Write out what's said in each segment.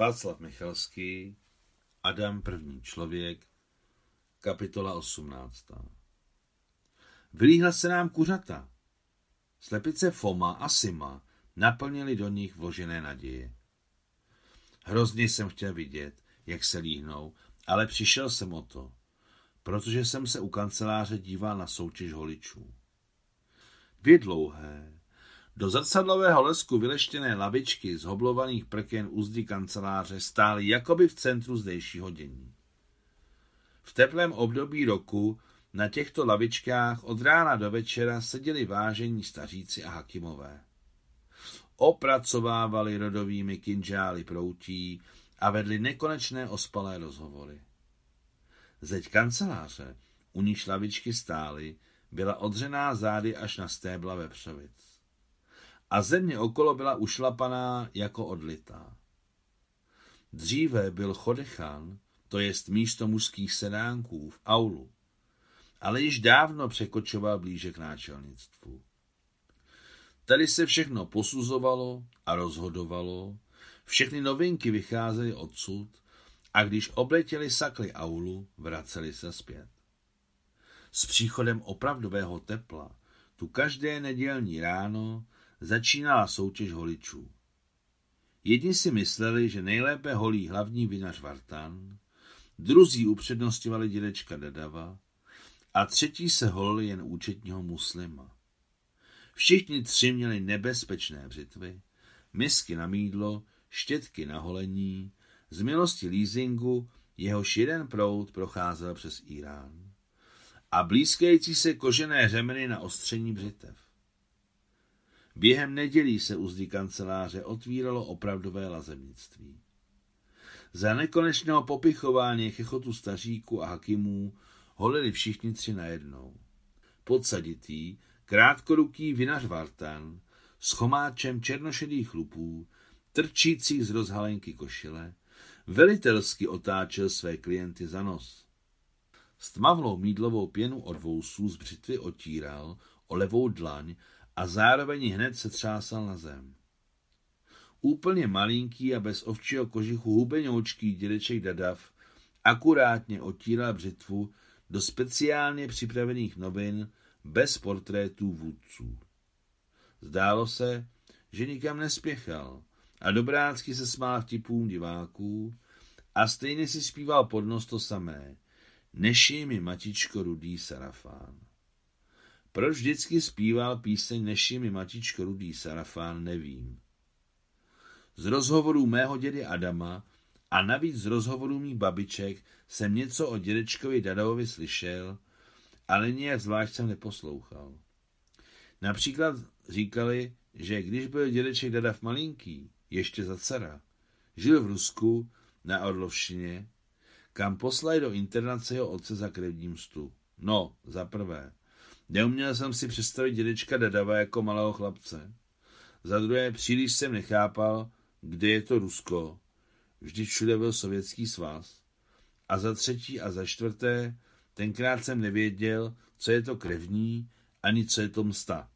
Václav Michalský, Adam první člověk, kapitola 18. Vylíhla se nám kuřata. Slepice Foma a Sima naplnili do nich vložené naděje. Hrozně jsem chtěl vidět, jak se líhnou, ale přišel jsem o to, protože jsem se u kanceláře díval na soutěž holičů. Dvě dlouhé, do zrcadlového lesku vyleštěné lavičky z hoblovaných prken úzdy kanceláře stály jakoby v centru zdejšího dění. V teplém období roku na těchto lavičkách od rána do večera seděli vážení staříci a hakimové. Opracovávali rodovými kinžály proutí a vedli nekonečné ospalé rozhovory. Zeď kanceláře, u níž lavičky stály, byla odřená zády až na stébla vepřovic a země okolo byla ušlapaná jako odlitá. Dříve byl chodechan, to jest místo mužských sedánků v aulu, ale již dávno překočoval blíže k náčelnictvu. Tady se všechno posuzovalo a rozhodovalo, všechny novinky vycházely odsud a když obletěli sakly aulu, vraceli se zpět. S příchodem opravdového tepla tu každé nedělní ráno začínala soutěž holičů. Jedni si mysleli, že nejlépe holí hlavní vinař Vartan, druzí upřednostňovali dědečka Dadava a třetí se holili jen účetního muslima. Všichni tři měli nebezpečné břitvy, misky na mídlo, štětky na holení, z milosti leasingu jehož jeden proud procházel přes Irán a blízkající se kožené řemeny na ostření břitev. Během nedělí se u zdi kanceláře otvíralo opravdové lazemnictví. Za nekonečného popichování chechotu staříků a hakimů holili všichni tři najednou. Podsaditý, krátkoruký vinař Vartan s chomáčem černošedých chlupů, trčících z rozhalenky košile, velitelsky otáčel své klienty za nos. Stmavlou mídlovou pěnu od vousů z břitvy otíral o levou dlaň a zároveň hned se třásal na zem. Úplně malinký a bez ovčího kožichu hubenoučký dědeček Dadav akurátně otíral břitvu do speciálně připravených novin bez portrétů vůdců. Zdálo se, že nikam nespěchal a dobrácky se smál vtipům diváků a stejně si zpíval pod nos to samé. Neši mi matičko rudý sarafán. Proč vždycky zpíval píseň Neši mi matičko rudý sarafán, nevím. Z rozhovorů mého dědy Adama a navíc z rozhovorů mých babiček jsem něco o dědečkovi Dadaovi slyšel, ale nijak zvlášť jsem neposlouchal. Například říkali, že když byl dědeček Dadav malinký, ještě za cara, žil v Rusku na Orlovšině, kam poslali do internace jeho otce za krevní mstu. No, za prvé. Neuměl jsem si představit dědečka Dadava jako malého chlapce. Za druhé, příliš jsem nechápal, kde je to Rusko. Vždy všude byl sovětský svaz. A za třetí a za čtvrté, tenkrát jsem nevěděl, co je to krevní, ani co je to msta.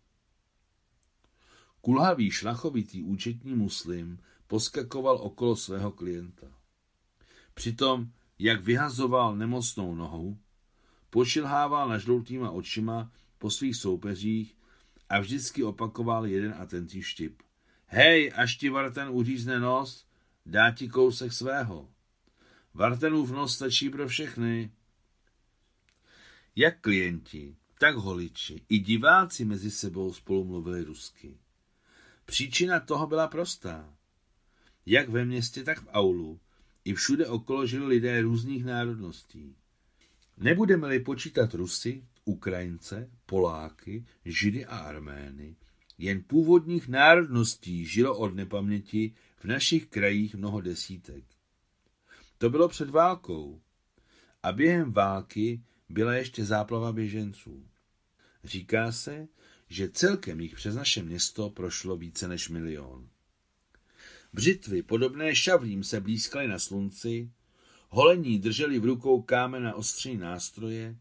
Kulhavý, šlachovitý účetní muslim poskakoval okolo svého klienta. Přitom, jak vyhazoval nemocnou nohu, pošilhával na žloutýma očima po svých soupeřích a vždycky opakoval jeden a tentý štip. Hej, až ti Varten uřízne nos, dá ti kousek svého. Vartenův nos stačí pro všechny. Jak klienti, tak holiči i diváci mezi sebou spolu mluvili rusky. Příčina toho byla prostá. Jak ve městě, tak v aulu, i všude okolo žili lidé různých národností. Nebudeme-li počítat Rusy, Ukrajince, Poláky, Židy a Armény, jen původních národností žilo od nepaměti v našich krajích mnoho desítek. To bylo před válkou a během války byla ještě záplava běženců. Říká se, že celkem jich přes naše město prošlo více než milion. Břitvy, podobné šavlím, se blízkaly na slunci, holení drželi v rukou kámen na ostří nástroje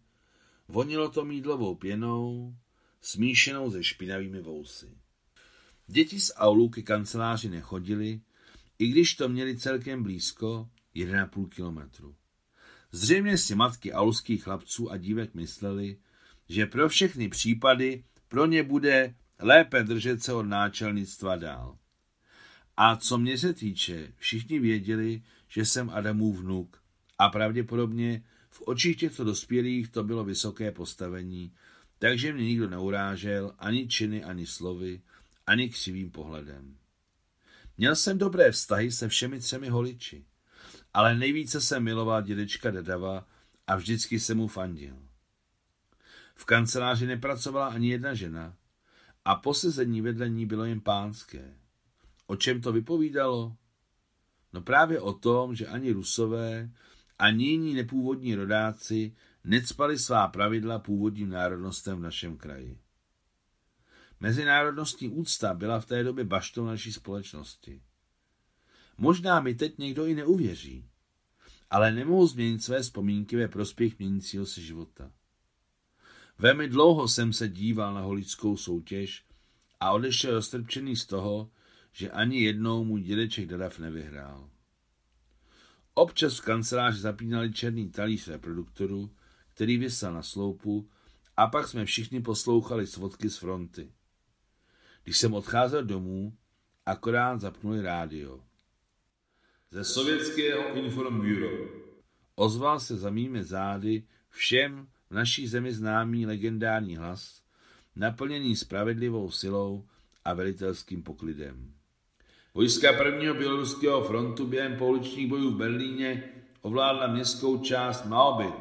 Vonilo to mídlovou pěnou, smíšenou se špinavými vousy. Děti z aulu ke kanceláři nechodili, i když to měli celkem blízko, 1,5 kilometru. Zřejmě si matky aulských chlapců a dívek mysleli, že pro všechny případy pro ně bude lépe držet se od náčelnictva dál. A co mě se týče, všichni věděli, že jsem Adamův vnuk a pravděpodobně v očích těchto dospělých to bylo vysoké postavení, takže mě nikdo neurážel ani činy, ani slovy, ani křivým pohledem. Měl jsem dobré vztahy se všemi třemi holiči, ale nejvíce jsem miloval dědečka Dedava a vždycky jsem mu fandil. V kanceláři nepracovala ani jedna žena a posezení vedle ní bylo jen pánské. O čem to vypovídalo? No právě o tom, že ani rusové, ani jiní nepůvodní rodáci necpali svá pravidla původním národnostem v našem kraji. Mezinárodnostní úcta byla v té době baštou naší společnosti. Možná mi teď někdo i neuvěří, ale nemohu změnit své vzpomínky ve prospěch měnícího se života. Velmi dlouho jsem se díval na holickou soutěž a odešel roztrpčený z toho, že ani jednou můj dědeček Dadav nevyhrál. Občas v kanceláři zapínali černý talíř reproduktoru, který vysel na sloupu, a pak jsme všichni poslouchali svodky z fronty. Když jsem odcházel domů, akorát zapnuli rádio. Ze sovětského informbureau ozval se za mými zády všem v naší zemi známý legendární hlas, naplněný spravedlivou silou a velitelským poklidem. Vojska prvního běloruského frontu během pouličních bojů v Berlíně ovládla městskou část Maobit,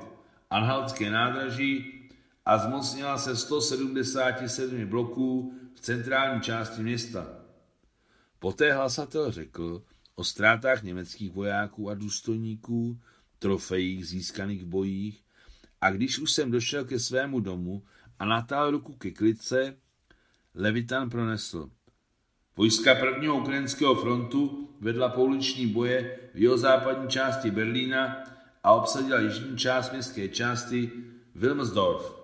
Anhaltské nádraží a zmocnila se 177 bloků v centrální části města. Poté hlasatel řekl o ztrátách německých vojáků a důstojníků, trofejích získaných v bojích a když už jsem došel ke svému domu a natál ruku ke klice, Levitan pronesl – Vojska prvního ukrajinského frontu vedla pouliční boje v jeho západní části Berlína a obsadila jižní část městské části Wilmsdorf.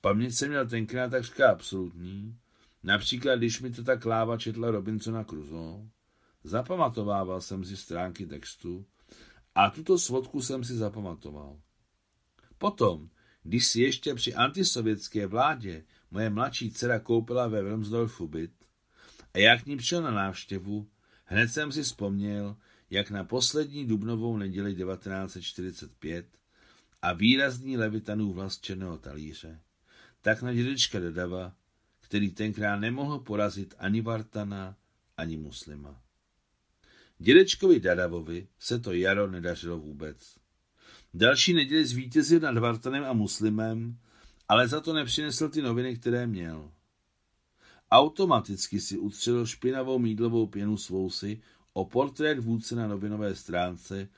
Paměť jsem měl tenkrát takřka absolutní, například když mi to ta kláva četla Robinsona Crusoe, zapamatovával jsem si stránky textu a tuto svodku jsem si zapamatoval. Potom, když si ještě při antisovětské vládě moje mladší dcera koupila ve Wilmsdorfu byt a jak k ní přišel na návštěvu, hned jsem si vzpomněl, jak na poslední dubnovou neděli 1945 a výrazný levitanů vlast černého talíře, tak na dědečka Dadava, který tenkrát nemohl porazit ani Vartana, ani muslima. Dědečkovi Dadavovi se to jaro nedařilo vůbec. Další neděli zvítězil nad Vartanem a muslimem ale za to nepřinesl ty noviny, které měl. Automaticky si utřel špinavou mídlovou pěnu s vousy o portrét vůdce na novinové stránce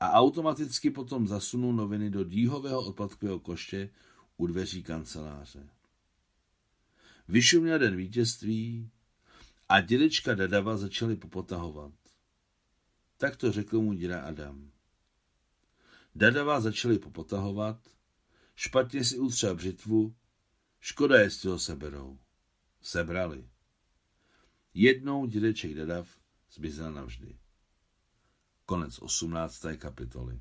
a automaticky potom zasunul noviny do dýhového odpadkového koště u dveří kanceláře. Vyšuměl den vítězství a dědečka Dadava začali popotahovat. Tak to řekl mu děda Adam. Dadava začali popotahovat Špatně si utřel břitvu, škoda jestli ho seberou. Sebrali. Jednou dědeček Dadav zmizel navždy. Konec 18. kapitoly.